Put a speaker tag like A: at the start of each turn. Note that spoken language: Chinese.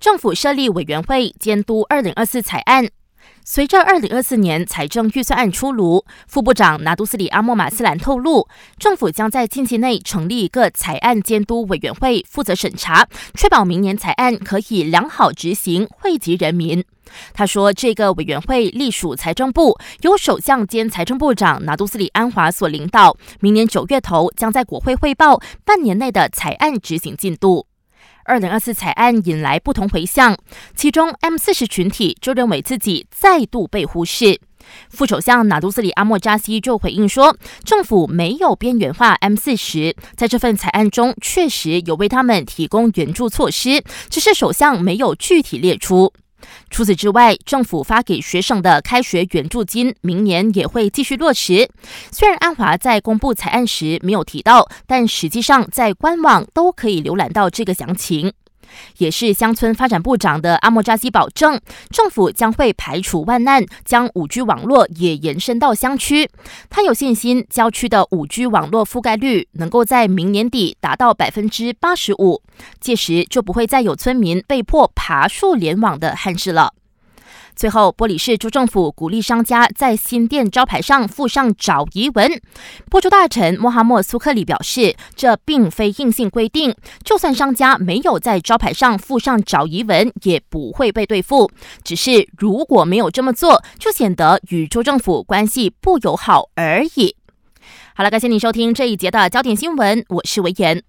A: 政府设立委员会监督二零二四财案。随着二零二四年财政预算案出炉，副部长拿督斯里阿莫马斯兰透露，政府将在近期内成立一个财案监督委员会，负责审查，确保明年财案可以良好执行，惠及人民。他说，这个委员会隶属财政部，由首相兼财政部长拿督斯里安华所领导，明年九月头将在国会汇报半年内的财案执行进度。二零二四裁案引来不同回响，其中 M 四十群体就认为自己再度被忽视。副首相纳杜斯里阿莫扎西就回应说，政府没有边缘化 M 四十，在这份裁案中确实有为他们提供援助措施，只是首相没有具体列出。除此之外，政府发给学生的开学援助金，明年也会继续落实。虽然安华在公布财案时没有提到，但实际上在官网都可以浏览到这个详情。也是乡村发展部长的阿莫扎西保证，政府将会排除万难，将五 G 网络也延伸到乡区。他有信心，郊区的五 G 网络覆盖率能够在明年底达到百分之八十五，届时就不会再有村民被迫爬树联网的憾事了。最后，玻璃市州政府鼓励商家在新店招牌上附上找疑文。波州大臣穆哈默苏克里表示，这并非硬性规定，就算商家没有在招牌上附上找疑文，也不会被对付。只是如果没有这么做，就显得与州政府关系不友好而已。好了，感谢您收听这一节的焦点新闻，我是维言。